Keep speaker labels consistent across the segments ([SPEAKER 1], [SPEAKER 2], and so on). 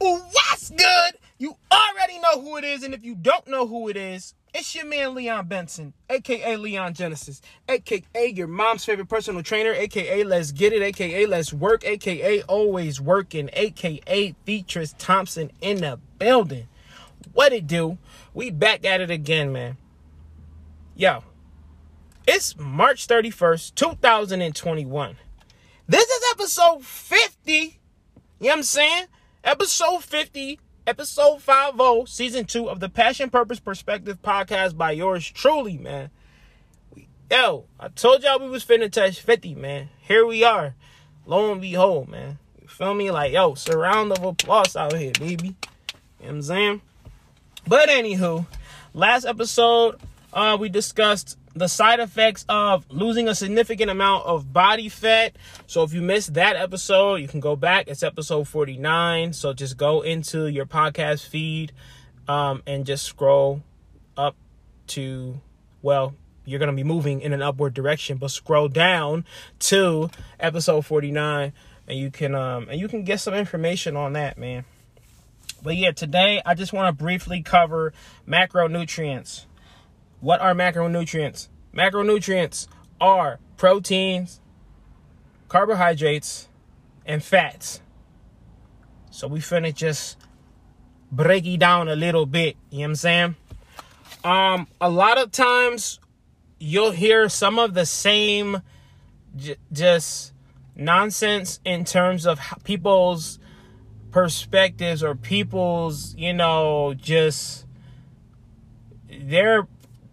[SPEAKER 1] What's good? You already know who it is, and if you don't know who it is, it's your man Leon Benson, aka Leon Genesis, aka your mom's favorite personal trainer, aka Let's Get It, aka Let's Work, aka Always Working, aka Beatrice Thompson in the building. What it do? We back at it again, man. Yo, it's March 31st, 2021. This is episode 50. You know what I'm saying? Episode 50, episode 50, season 2 of the Passion Purpose Perspective podcast by yours truly, man. Yo, I told y'all we was finna touch 50, man. Here we are. Lo and behold, man. You feel me? Like, yo, surround of applause out here, baby. You know what I'm saying? But anywho, last episode, uh, we discussed the side effects of losing a significant amount of body fat. So if you missed that episode, you can go back. It's episode 49. So just go into your podcast feed um, and just scroll up to, well, you're going to be moving in an upward direction, but scroll down to episode 49 and you can um and you can get some information on that, man. But yeah, today I just want to briefly cover macronutrients. What are macronutrients? Macronutrients are proteins, carbohydrates, and fats. So we finna just break it down a little bit. You know what I'm saying? Um, a lot of times you'll hear some of the same j- just nonsense in terms of people's perspectives or people's, you know, just their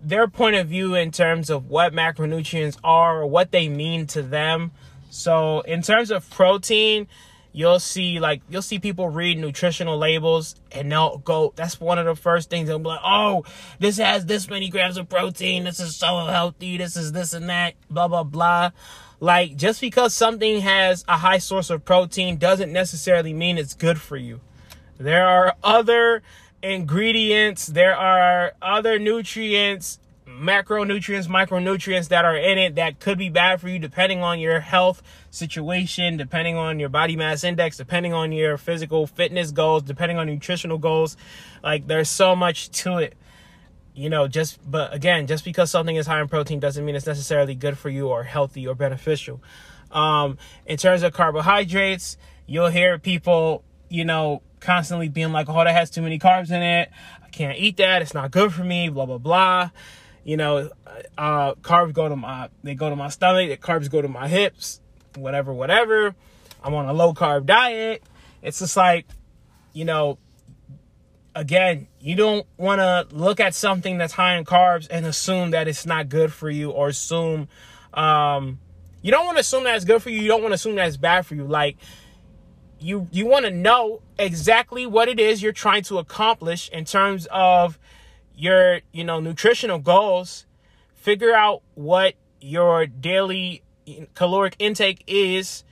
[SPEAKER 1] their point of view in terms of what macronutrients are or what they mean to them. So, in terms of protein, you'll see like you'll see people read nutritional labels and they'll go that's one of the first things they'll be like oh this has this many grams of protein. This is so healthy. This is this and that blah blah blah. Like just because something has a high source of protein doesn't necessarily mean it's good for you. There are other ingredients. There are other nutrients macronutrients, micronutrients that are in it that could be bad for you depending on your health situation, depending on your body mass index, depending on your physical fitness goals, depending on nutritional goals. Like there's so much to it. You know, just but again, just because something is high in protein doesn't mean it's necessarily good for you or healthy or beneficial. Um, in terms of carbohydrates, you'll hear people, you know, constantly being like, "Oh, that has too many carbs in it. I can't eat that. It's not good for me." Blah blah blah you know, uh, carbs go to my, they go to my stomach, the carbs go to my hips, whatever, whatever. I'm on a low carb diet. It's just like, you know, again, you don't want to look at something that's high in carbs and assume that it's not good for you or assume, um, you don't want to assume that it's good for you. You don't want to assume that it's bad for you. Like, you, you want to know exactly what it is you're trying to accomplish in terms of, your, you know, nutritional goals, figure out what your daily caloric intake is.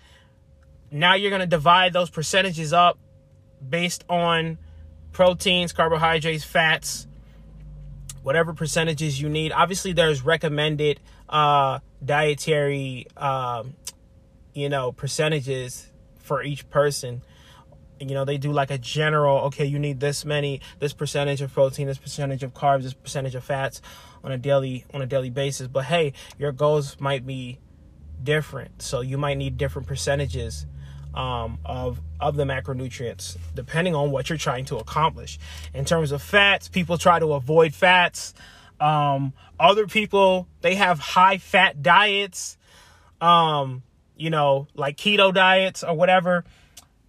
[SPEAKER 1] Now you're going to divide those percentages up based on proteins, carbohydrates, fats, whatever percentages you need. Obviously, there's recommended uh, dietary, um, you know, percentages for each person you know they do like a general okay you need this many this percentage of protein this percentage of carbs this percentage of fats on a daily on a daily basis. But hey your goals might be different. So you might need different percentages um, of of the macronutrients depending on what you're trying to accomplish. In terms of fats people try to avoid fats. Um, other people they have high fat diets. Um, you know like keto diets or whatever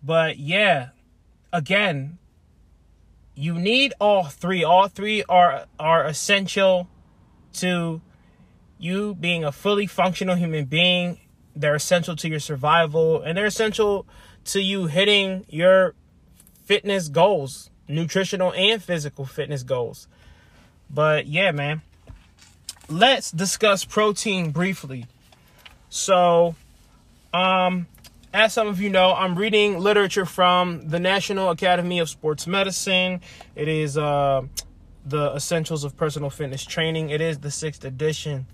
[SPEAKER 1] but yeah, again, you need all three. All three are are essential to you being a fully functional human being. They're essential to your survival and they're essential to you hitting your fitness goals, nutritional and physical fitness goals. But yeah, man. Let's discuss protein briefly. So, um as some of you know, I'm reading literature from the National Academy of Sports Medicine. It is uh, the Essentials of Personal Fitness Training. It is the sixth edition.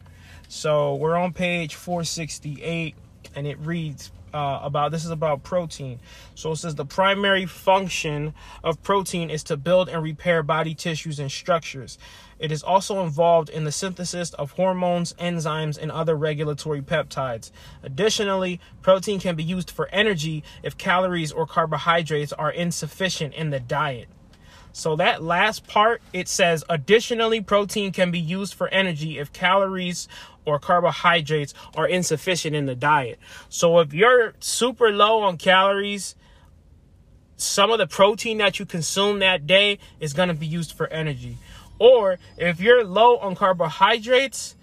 [SPEAKER 1] So we're on page 468, and it reads uh, about this is about protein. So it says the primary function of protein is to build and repair body tissues and structures. It is also involved in the synthesis of hormones, enzymes, and other regulatory peptides. Additionally, protein can be used for energy if calories or carbohydrates are insufficient in the diet. So that last part, it says additionally, protein can be used for energy if calories or carbohydrates are insufficient in the diet. So if you're super low on calories, some of the protein that you consume that day is going to be used for energy. Or if you're low on carbohydrates,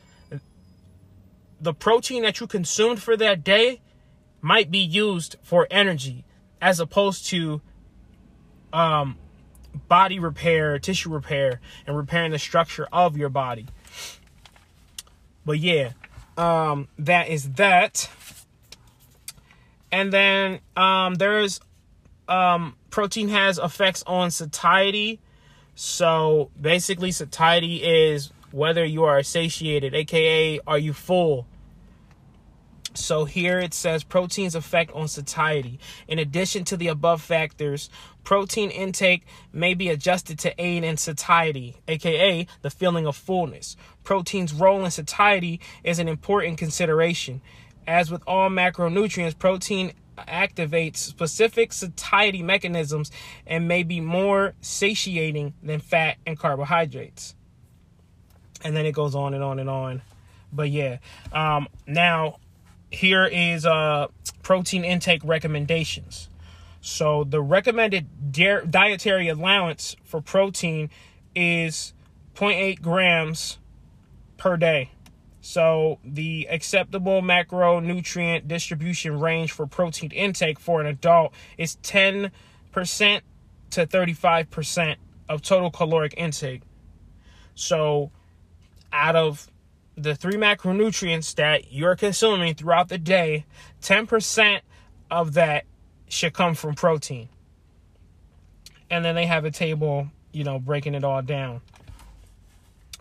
[SPEAKER 1] the protein that you consumed for that day might be used for energy as opposed to um, body repair, tissue repair, and repairing the structure of your body. But yeah, um, that is that. And then um, there's um, protein has effects on satiety so basically, satiety is whether you are satiated, aka are you full. So here it says protein's effect on satiety. In addition to the above factors, protein intake may be adjusted to aid in satiety, aka the feeling of fullness. Protein's role in satiety is an important consideration. As with all macronutrients, protein activates specific satiety mechanisms and may be more satiating than fat and carbohydrates. And then it goes on and on and on. But yeah, um, now here is uh, protein intake recommendations. So the recommended di- dietary allowance for protein is 0.8 grams per day. So the acceptable macronutrient distribution range for protein intake for an adult is 10% to 35% of total caloric intake. So out of the three macronutrients that you're consuming throughout the day, 10% of that should come from protein. And then they have a table, you know, breaking it all down.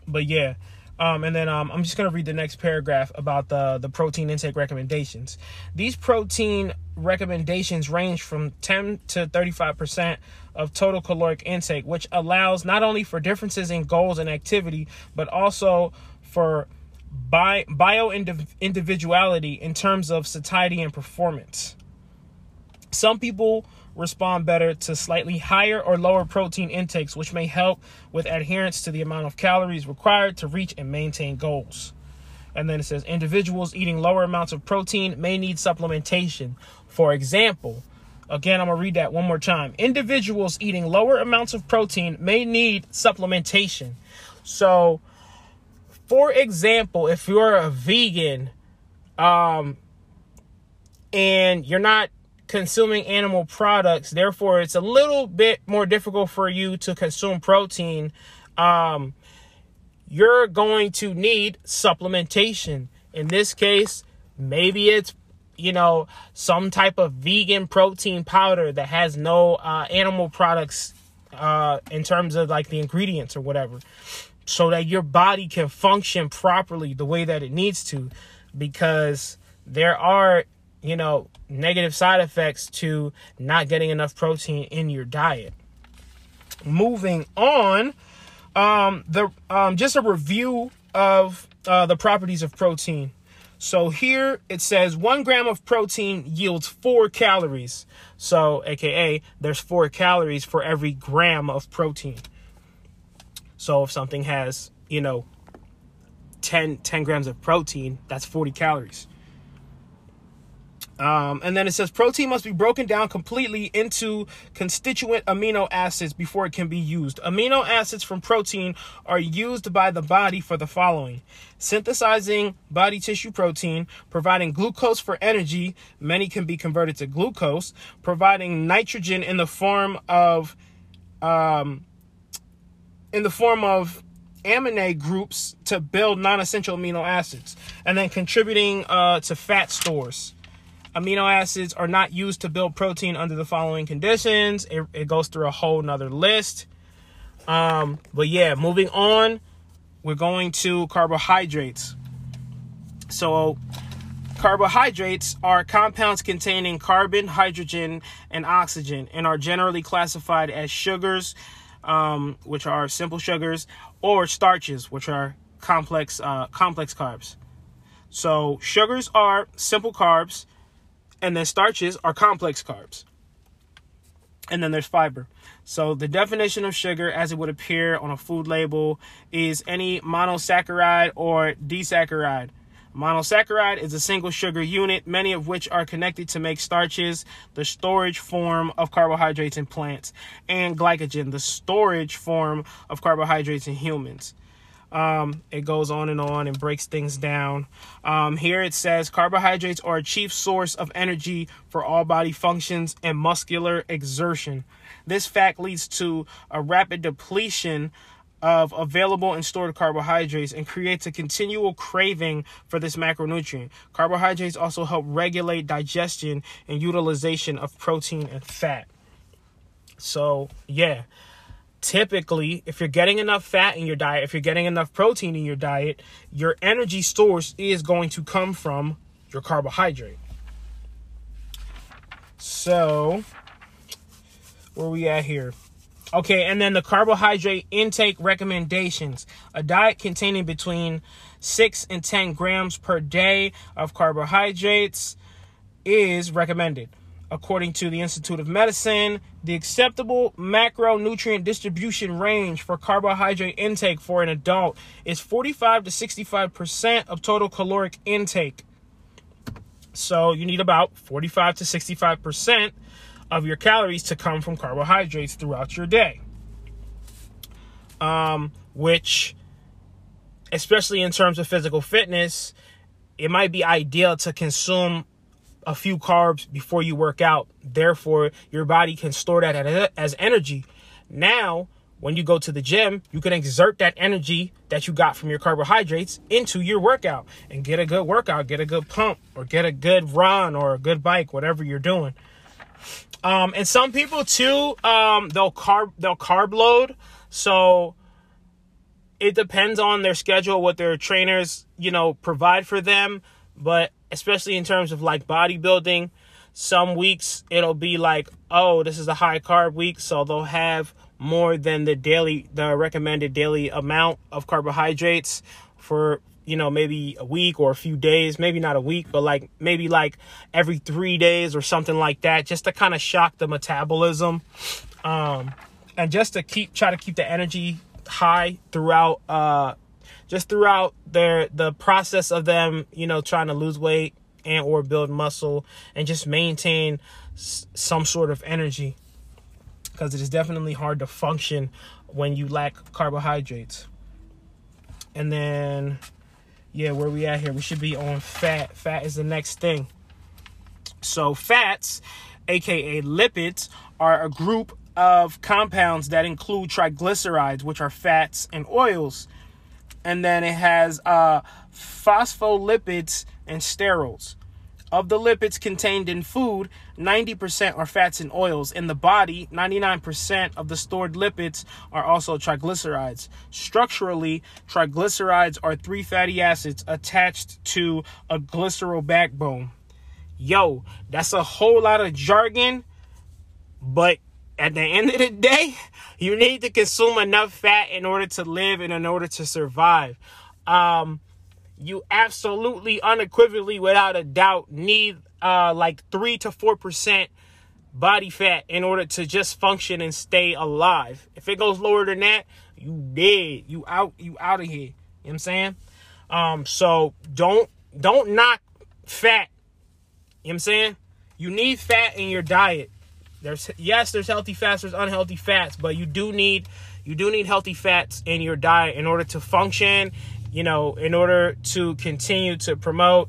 [SPEAKER 1] But yeah, um, and then um, I'm just going to read the next paragraph about the, the protein intake recommendations. These protein recommendations range from 10 to 35% of total caloric intake, which allows not only for differences in goals and activity, but also for bi- bio individuality in terms of satiety and performance. Some people respond better to slightly higher or lower protein intakes, which may help with adherence to the amount of calories required to reach and maintain goals. And then it says individuals eating lower amounts of protein may need supplementation. For example, again, I'm going to read that one more time. Individuals eating lower amounts of protein may need supplementation. So, for example, if you're a vegan um, and you're not consuming animal products. Therefore, it's a little bit more difficult for you to consume protein. Um, you're going to need supplementation. In this case, maybe it's you know some type of vegan protein powder that has no uh, animal products uh, in terms of like the ingredients or whatever so that your body can function properly the way that it needs to because there are you know, negative side effects to not getting enough protein in your diet. Moving on, um, the um, just a review of uh, the properties of protein. So here it says one gram of protein yields four calories. So, aka, there's four calories for every gram of protein. So if something has, you know, 10, 10 grams of protein, that's 40 calories. Um, and then it says protein must be broken down completely into constituent amino acids before it can be used. Amino acids from protein are used by the body for the following synthesizing body tissue protein, providing glucose for energy, many can be converted to glucose, providing nitrogen in the form of um, in the form of amino groups to build non-essential amino acids, and then contributing uh, to fat stores amino acids are not used to build protein under the following conditions. It, it goes through a whole nother list. Um, but yeah, moving on, we're going to carbohydrates. So Carbohydrates are compounds containing carbon, hydrogen, and oxygen and are generally classified as sugars, um, which are simple sugars, or starches, which are complex uh, complex carbs. So sugars are simple carbs, and then starches are complex carbs. And then there's fiber. So the definition of sugar, as it would appear on a food label, is any monosaccharide or disaccharide Monosaccharide is a single sugar unit, many of which are connected to make starches, the storage form of carbohydrates in plants, and glycogen, the storage form of carbohydrates in humans. Um, it goes on and on and breaks things down. Um, here it says carbohydrates are a chief source of energy for all body functions and muscular exertion. This fact leads to a rapid depletion of available and stored carbohydrates and creates a continual craving for this macronutrient. Carbohydrates also help regulate digestion and utilization of protein and fat. So, yeah, typically, if you're getting enough fat in your diet, if you're getting enough protein in your diet, your energy source is going to come from your carbohydrate. So, where we at here? Okay, and then the carbohydrate intake recommendations. A diet containing between 6 and 10 grams per day of carbohydrates is recommended. According to the Institute of Medicine, the acceptable macronutrient distribution range for carbohydrate intake for an adult is 45 to 65% of total caloric intake. So you need about 45 to 65% of your calories to come from carbohydrates throughout your day. Um, which, especially in terms of physical fitness, it might be ideal to consume a few carbs before you work out. Therefore, your body can store that as energy. Now, when you go to the gym, you can exert that energy that you got from your carbohydrates into your workout and get a good workout, get a good pump, or get a good run or a good bike, whatever you're doing. Um, and some people too, um, they'll carb they'll carb load. So it depends on their schedule, what their trainers, you know, provide for them. But especially in terms of like bodybuilding, some weeks it'll be like, oh, this is a high carb week, so they'll have more than the daily the recommended daily amount of carbohydrates for you know, maybe a week or a few days, maybe not a week, but like maybe like every three days or something like that, just to kind of shock the metabolism. Um, and just to keep, try to keep the energy high throughout, uh, just throughout their, the process of them, you know, trying to lose weight and or build muscle and just maintain s- some sort of energy because it is definitely hard to function when you lack carbohydrates. And then yeah, where we at here? We should be on fat. Fat is the next thing. So fats, aka lipids, are a group of compounds that include triglycerides, which are fats and oils. And then it has uh, phospholipids and sterols. Of the lipids contained in food, 90% are fats and oils. In the body, 99% of the stored lipids are also triglycerides. Structurally, triglycerides are three fatty acids attached to a glycerol backbone. Yo, that's a whole lot of jargon, but at the end of the day, you need to consume enough fat in order to live and in order to survive. Um, you absolutely unequivocally without a doubt need uh like 3 to 4% body fat in order to just function and stay alive. If it goes lower than that, you dead. You out you out of here. You know what I'm saying? Um so don't don't knock fat. You know what I'm saying? You need fat in your diet. There's yes, there's healthy fats, there's unhealthy fats, but you do need you do need healthy fats in your diet in order to function you know, in order to continue to promote,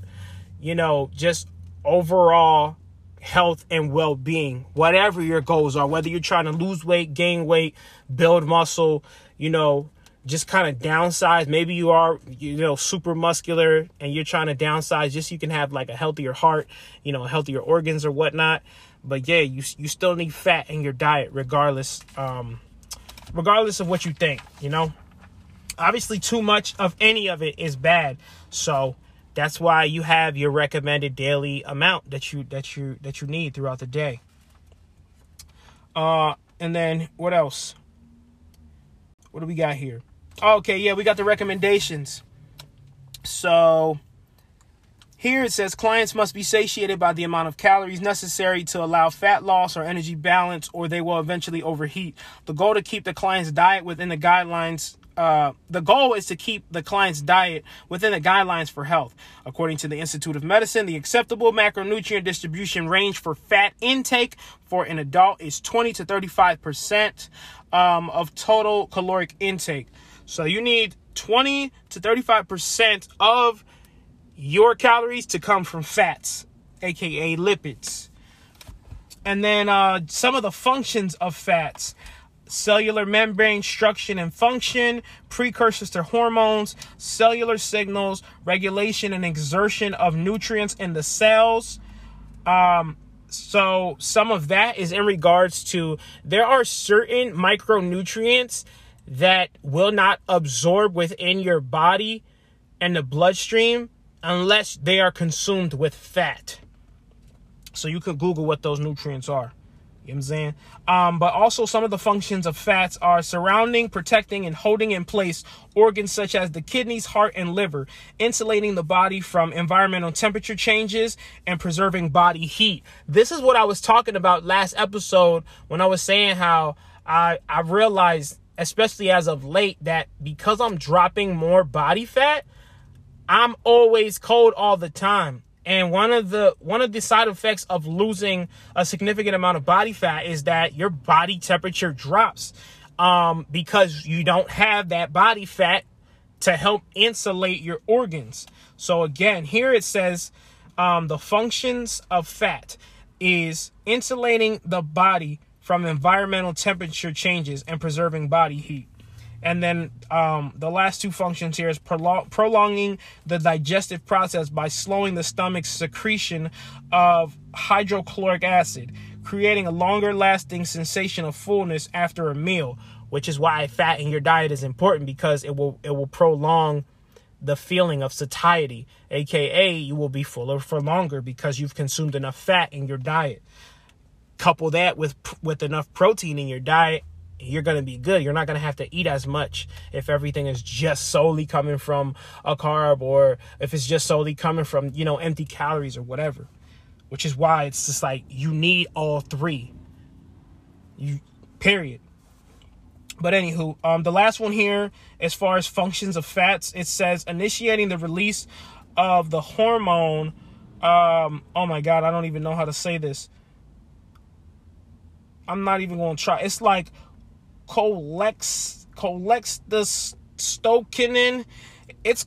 [SPEAKER 1] you know, just overall health and well being, whatever your goals are, whether you're trying to lose weight, gain weight, build muscle, you know, just kind of downsize. Maybe you are, you know, super muscular and you're trying to downsize just so you can have like a healthier heart, you know, healthier organs or whatnot. But yeah, you you still need fat in your diet regardless, um, regardless of what you think, you know obviously too much of any of it is bad so That's why you have your recommended daily amount that you that you that you need throughout the day. Uh and then what else? What do we got here? Okay, yeah, we got the recommendations. So here it says clients must be satiated by the amount of calories necessary to allow fat loss or energy balance, or they will eventually overheat. The goal to keep the client's diet within the guidelines. Uh, the goal is to keep the client's diet within the guidelines for health. According to the Institute of Medicine, the acceptable macronutrient distribution range for fat intake for an adult is 20 to 35 percent um, of total caloric intake. So you need 20 to 35 percent of your calories to come from fats, aka lipids. And then uh, some of the functions of fats cellular membrane structure and function, precursors to hormones, cellular signals, regulation and exertion of nutrients in the cells. Um, so some of that is in regards to there are certain micronutrients that will not absorb within your body and the bloodstream unless they are consumed with fat. So you could Google what those nutrients are. You know I'm saying? Um, but also some of the functions of fats are surrounding, protecting, and holding in place organs such as the kidneys, heart, and liver, insulating the body from environmental temperature changes, and preserving body heat. This is what I was talking about last episode when I was saying how I, I realized, especially as of late, that because I'm dropping more body fat, I'm always cold all the time. And one of the one of the side effects of losing a significant amount of body fat is that your body temperature drops um, because you don't have that body fat to help insulate your organs. So again, here it says um, the functions of fat is insulating the body from environmental temperature changes and preserving body heat. And then um, the last two functions here is prolong- prolonging the digestive process by slowing the stomach's secretion of hydrochloric acid, creating a longer lasting sensation of fullness after a meal, which is why fat in your diet is important because it will it will prolong the feeling of satiety, aka you will be fuller for longer because you've consumed enough fat in your diet. Couple that with with enough protein in your diet you're going to be good. You're not going to have to eat as much if everything is just solely coming from a carb or if it's just solely coming from, you know, empty calories or whatever. Which is why it's just like you need all three. You period. But anywho, um the last one here as far as functions of fats, it says initiating the release of the hormone um oh my god, I don't even know how to say this. I'm not even to try. It's like Colex Stokinin. It's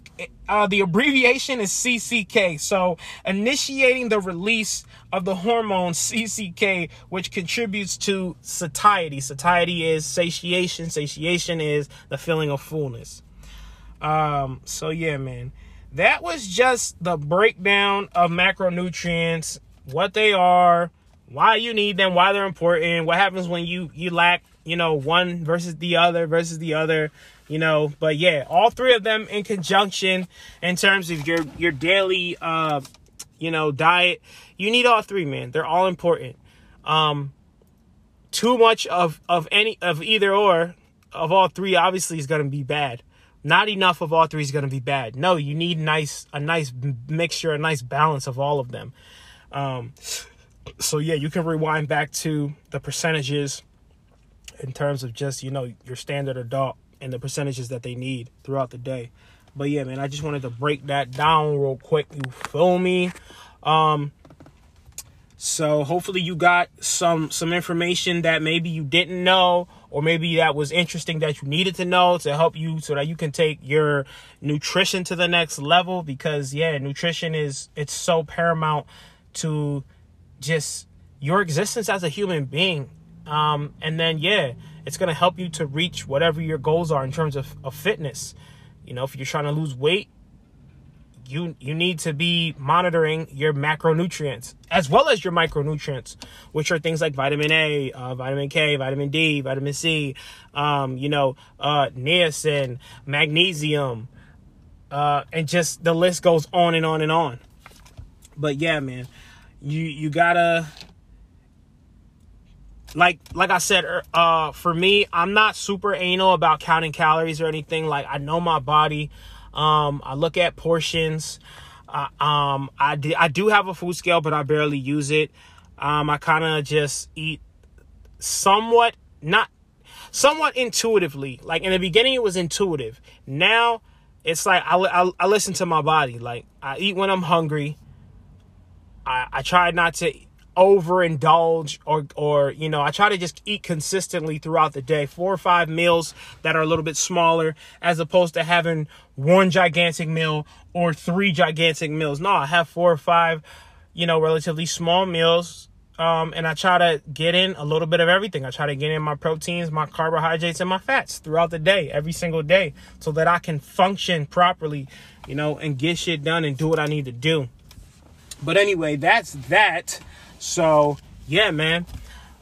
[SPEAKER 1] uh, the abbreviation is CCK. So initiating the release of the hormone CCK, which contributes to satiety. Satiety is satiation. Satiation is the feeling of fullness. Um, so yeah, man, that was just the breakdown of macronutrients, what they are, why you need them, why they're important, what happens when you you lack you know, one versus the other versus the other, you know, but yeah, all three of them in conjunction in terms of your your daily uh you know, diet. You need all three, man. They're all important. Um too much of of any of either or of all three obviously is going to be bad. Not enough of all three is going to be bad. No, you need nice a nice mixture, a nice balance of all of them. Um so yeah, you can rewind back to the percentages in terms of just you know your standard adult and the percentages that they need throughout the day. But yeah, man, I just wanted to break that down real quick. You feel me? Um, so hopefully you got some some information that maybe you didn't know or maybe that was interesting that you needed to know to help you so that you can take your nutrition to the next level because yeah, nutrition is it's so paramount to just your existence as a human being um, and then, yeah, it's going to help you to reach whatever your goals are in terms of, of fitness. You know, if you're trying to lose weight, you you need to be monitoring your macronutrients as well as your micronutrients, which are things like vitamin A, uh, vitamin K, vitamin D, vitamin C, um, you know, uh, niacin, magnesium, Uh, and just the list goes on and on and on. But yeah, man, you you gotta like like I said, er, uh, for me, I'm not super anal about counting calories or anything. Like I know my body. Um, I look at portions. Uh, um, I I do have a food scale, but I barely use it. Um, I kind of just eat somewhat, not somewhat intuitively. Like in the beginning, it was intuitive. Now it's like I, I, I listen to my body. Like I eat when I'm hungry. I, I try not to overindulge or or you know I try to just eat consistently throughout the day. Four or five meals that are a little bit smaller as opposed to having one gigantic meal or three gigantic meals. No I have four or five you know relatively small meals um, and I try to get in a little bit of everything. I try to get in my proteins my carbohydrates and my fats throughout the day every single day so that I can function properly you know and get shit done and do what I need to do but anyway that's that so yeah, man.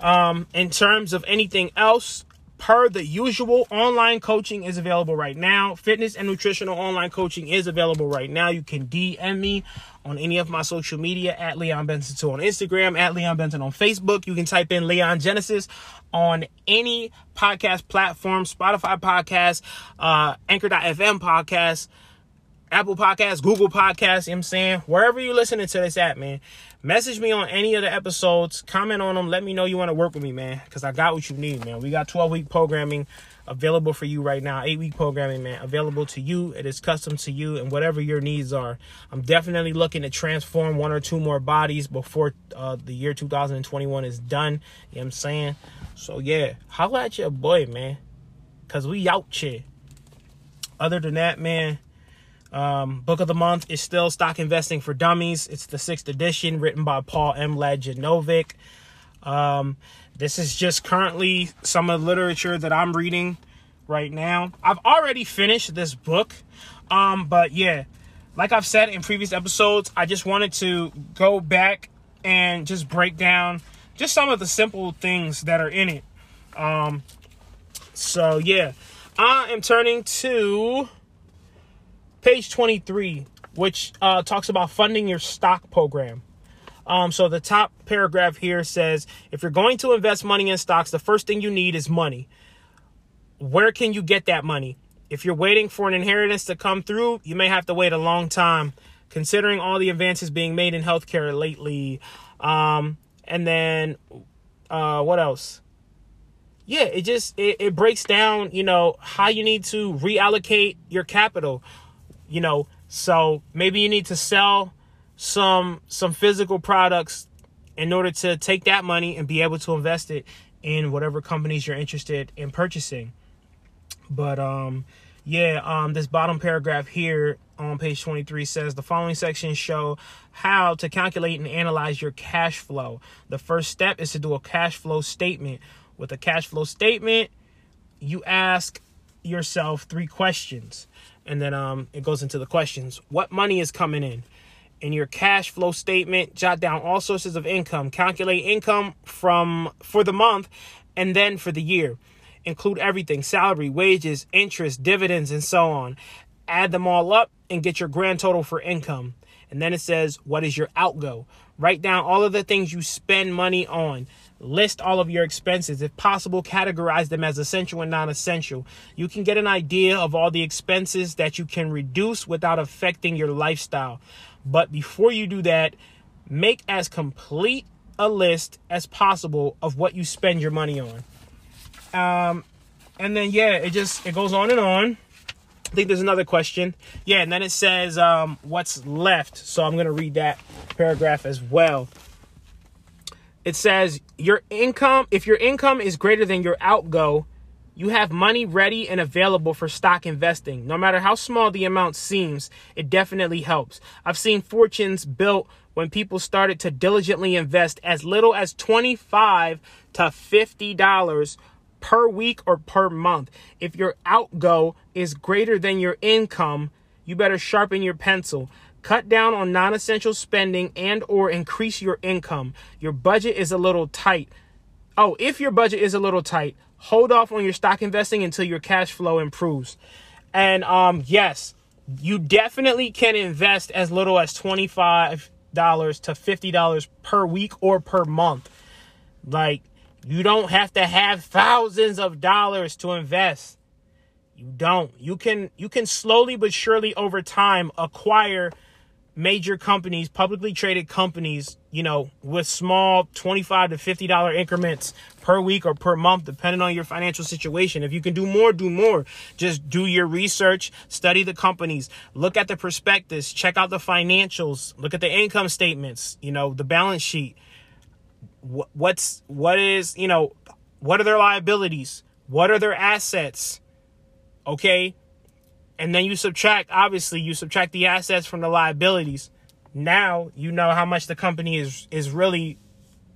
[SPEAKER 1] Um, in terms of anything else, per the usual, online coaching is available right now. Fitness and nutritional online coaching is available right now. You can DM me on any of my social media at Leon Benson 2 on Instagram, at Leon Benson on Facebook. You can type in Leon Genesis on any podcast platform, Spotify podcast, uh, Anchor.fm podcast, Apple Podcasts, Google Podcasts, you know I'm saying? Wherever you're listening to this at, man. Message me on any of the episodes, comment on them, let me know you want to work with me, man. Cause I got what you need, man. We got 12 week programming available for you right now. Eight week programming, man, available to you. It is custom to you and whatever your needs are. I'm definitely looking to transform one or two more bodies before uh, the year 2021 is done. You know what I'm saying? So yeah, holla at your boy, man. Cause we out here. Other than that, man, um, book of the month is still Stock Investing for Dummies. It's the sixth edition, written by Paul Mladjenovic. Um, this is just currently some of the literature that I'm reading right now. I've already finished this book, um, but yeah, like I've said in previous episodes, I just wanted to go back and just break down just some of the simple things that are in it. Um, so yeah, I am turning to page 23, which uh, talks about funding your stock program. Um, so the top paragraph here says if you're going to invest money in stocks, the first thing you need is money. Where can you get that money? If you're waiting for an inheritance to come through, you may have to wait a long time, considering all the advances being made in healthcare lately. Um, and then, uh, what else? Yeah, it just it, it breaks down, you know, how you need to reallocate your capital you know so maybe you need to sell some some physical products in order to take that money and be able to invest it in whatever companies you're interested in purchasing. But um yeah um this bottom paragraph here on page 23 says the following sections show how to calculate and analyze your cash flow. The first step is to do a cash flow statement. With a cash flow statement you ask yourself three questions and then um, it goes into the questions. What money is coming in? In your cash flow statement, jot down all sources of income. Calculate income from for the month and then for the year. Include everything salary, wages, interest, dividends, and so on. Add them all up and get your grand total for income. And then it says, What is your outgo? Write down all of the things you spend money on. List all of your expenses. If possible, categorize them as essential and non essential. You can get an idea of all the expenses that you can reduce without affecting your lifestyle. But before you do that, make as complete a list as possible of what you spend your money on. Um, and then, yeah, it just it goes on and on. I think there's another question. Yeah, and then it says um, what's left. So I'm going to read that paragraph as well it says your income, if your income is greater than your outgo, you have money ready and available for stock investing. No matter how small the amount seems, it definitely helps. I've seen fortunes built when people started to diligently invest as little as 25 to $50 per week or per month. If your outgo is greater than your income, you better sharpen your pencil. Cut down on non-essential spending and or increase your income. Your budget is a little tight. Oh, if your budget is a little tight, hold off on your stock investing until your cash flow improves. And um yes, you definitely can invest as little as $25 to $50 per week or per month. Like, you don't have to have thousands of dollars to invest. You don't. You can you can slowly but surely over time acquire major companies, publicly traded companies, you know, with small 25 to 50 dollar increments per week or per month depending on your financial situation. If you can do more, do more. Just do your research, study the companies, look at the prospectus, check out the financials, look at the income statements, you know, the balance sheet. What's what is, you know, what are their liabilities? What are their assets? Okay? And then you subtract obviously you subtract the assets from the liabilities. Now you know how much the company is is really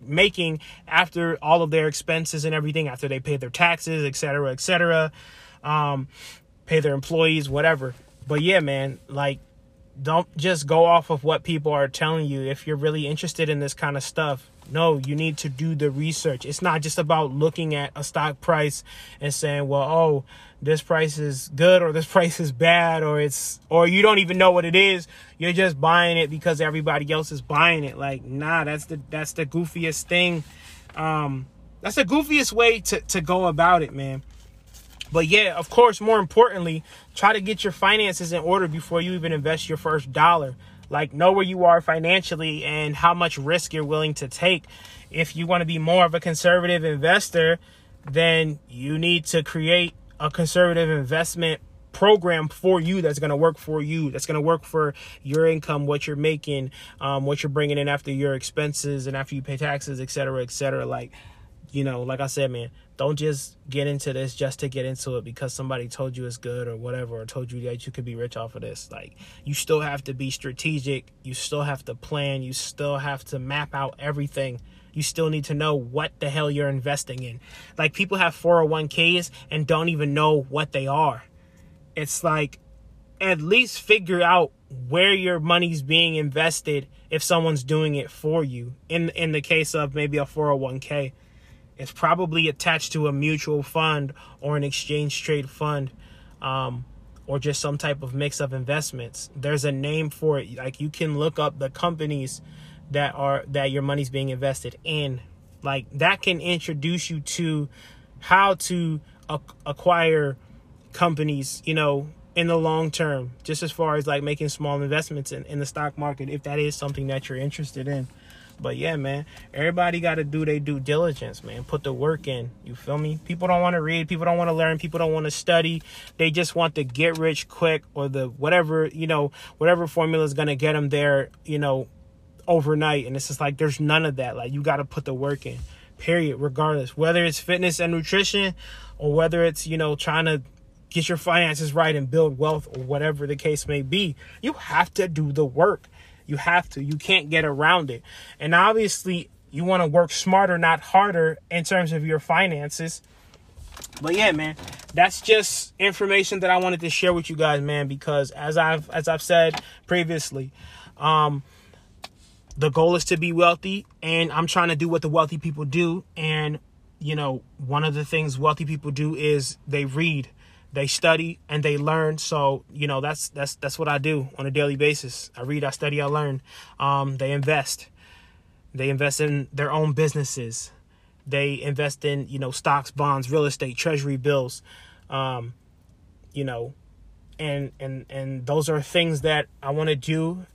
[SPEAKER 1] making after all of their expenses and everything after they pay their taxes etc etc um pay their employees whatever. But yeah man like don't just go off of what people are telling you. If you're really interested in this kind of stuff no you need to do the research. It's not just about looking at a stock price and saying well oh this price is good or this price is bad or it's or you don't even know what it is. You're just buying it because everybody else is buying it. Like nah that's the that's the goofiest thing. Um that's the goofiest way to to go about it man but yeah of course more importantly try to get your finances in order before you even invest your first dollar like know where you are financially and how much risk you're willing to take if you want to be more of a conservative investor then you need to create a conservative investment program for you that's going to work for you that's going to work for your income what you're making um, what you're bringing in after your expenses and after you pay taxes etc cetera, etc cetera. like you know like i said man don't just get into this just to get into it because somebody told you it's good or whatever or told you that you could be rich off of this like you still have to be strategic you still have to plan you still have to map out everything you still need to know what the hell you're investing in. Like people have 401ks and don't even know what they are. It's like at least figure out where your money's being invested if someone's doing it for you. In in the case of maybe a 401k, it's probably attached to a mutual fund or an exchange trade fund. Um, or just some type of mix of investments. There's a name for it. Like you can look up the companies that are that your money's being invested in like that can introduce you to how to acquire companies you know in the long term just as far as like making small investments in, in the stock market if that is something that you're interested in but yeah man everybody got to do their due diligence man put the work in you feel me people don't want to read people don't want to learn people don't want to study they just want to get rich quick or the whatever you know whatever formula is going to get them there you know overnight. And it's just like there's none of that. Like you got to put the work in, period, regardless. Whether it's fitness and nutrition or whether it's, you know, trying to get your finances right and build wealth or whatever the case may be, you have to do the work. You have to. You can't get around it. And obviously, you want to work smarter, not harder in terms of your finances. But yeah, man, that's just information that I wanted to share with you guys, man, because as I've as I've said previously, um, the goal is to be wealthy and i'm trying to do what the wealthy people do and you know one of the things wealthy people do is they read they study and they learn. So you know that's that's that's what i do on a daily basis. I read i study i learn. Um, they invest. They invest in their own businesses. They invest in you know stocks bonds real estate treasury bills um, you know and and and those are things that i want to do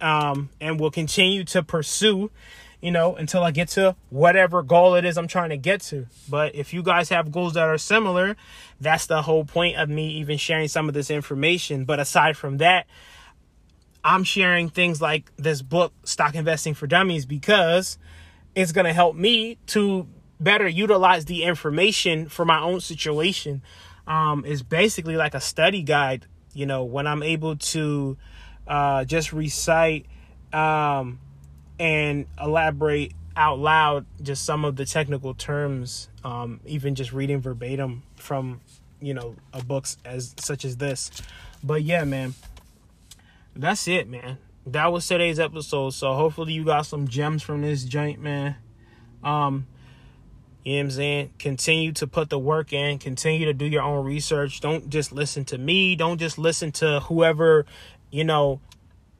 [SPEAKER 1] um, and will continue to pursue, you know, until I get to whatever goal it is I'm trying to get to. But if you guys have goals that are similar, that's the whole point of me even sharing some of this information. But aside from that, I'm sharing things like this book, Stock Investing for Dummies, because it's going to help me to better utilize the information for my own situation. Um, is basically like a study guide, you know, when I'm able to uh, just recite um, and elaborate out loud just some of the technical terms, um, even just reading verbatim from you know a books as such as this. But yeah, man, that's it, man. That was today's episode. So hopefully you got some gems from this joint, man. Um, You know what I'm saying? Continue to put the work in, continue to do your own research. Don't just listen to me. Don't just listen to whoever, you know,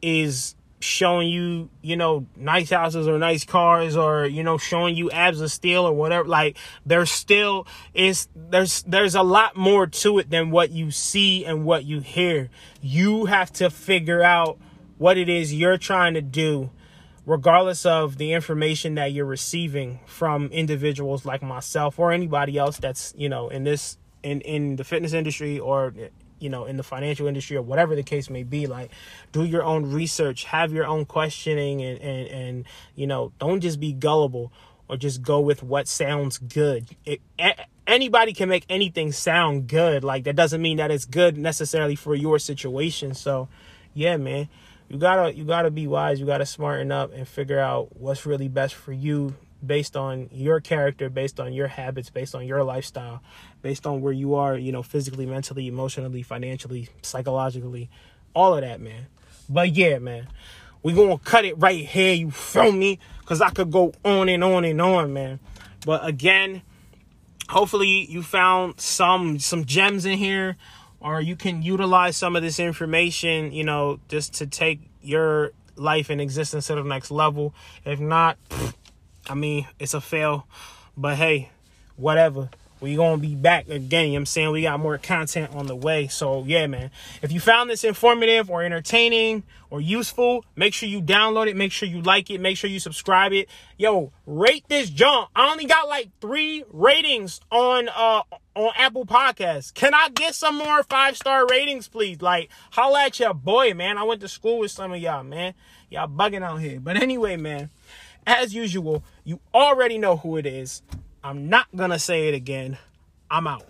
[SPEAKER 1] is showing you, you know, nice houses or nice cars or, you know, showing you abs of steel or whatever. Like there's still is there's there's a lot more to it than what you see and what you hear. You have to figure out what it is you're trying to do regardless of the information that you're receiving from individuals like myself or anybody else that's, you know, in this in in the fitness industry or you know in the financial industry or whatever the case may be like do your own research have your own questioning and and, and you know don't just be gullible or just go with what sounds good. It, anybody can make anything sound good. Like that doesn't mean that it's good necessarily for your situation. So yeah man you gotta you gotta be wise you gotta smarten up and figure out what's really best for you based on your character, based on your habits, based on your lifestyle, based on where you are, you know, physically, mentally, emotionally, financially, psychologically, all of that, man. But yeah, man, we gonna cut it right here, you feel me? Cause I could go on and on and on, man. But again, hopefully you found some some gems in here or you can utilize some of this information, you know, just to take your life and existence to the next level. If not, I mean, it's a fail. But hey, whatever. We gonna be back again. You know I'm saying we got more content on the way. So yeah, man. If you found this informative or entertaining or useful, make sure you download it. Make sure you like it. Make sure you subscribe it. Yo, rate this jump. I only got like three ratings on uh on Apple Podcasts. Can I get some more five star ratings, please? Like, holla at your boy, man. I went to school with some of y'all, man. Y'all bugging out here. But anyway, man as usual, you already know who it is. I'm not going to say it again. I'm out.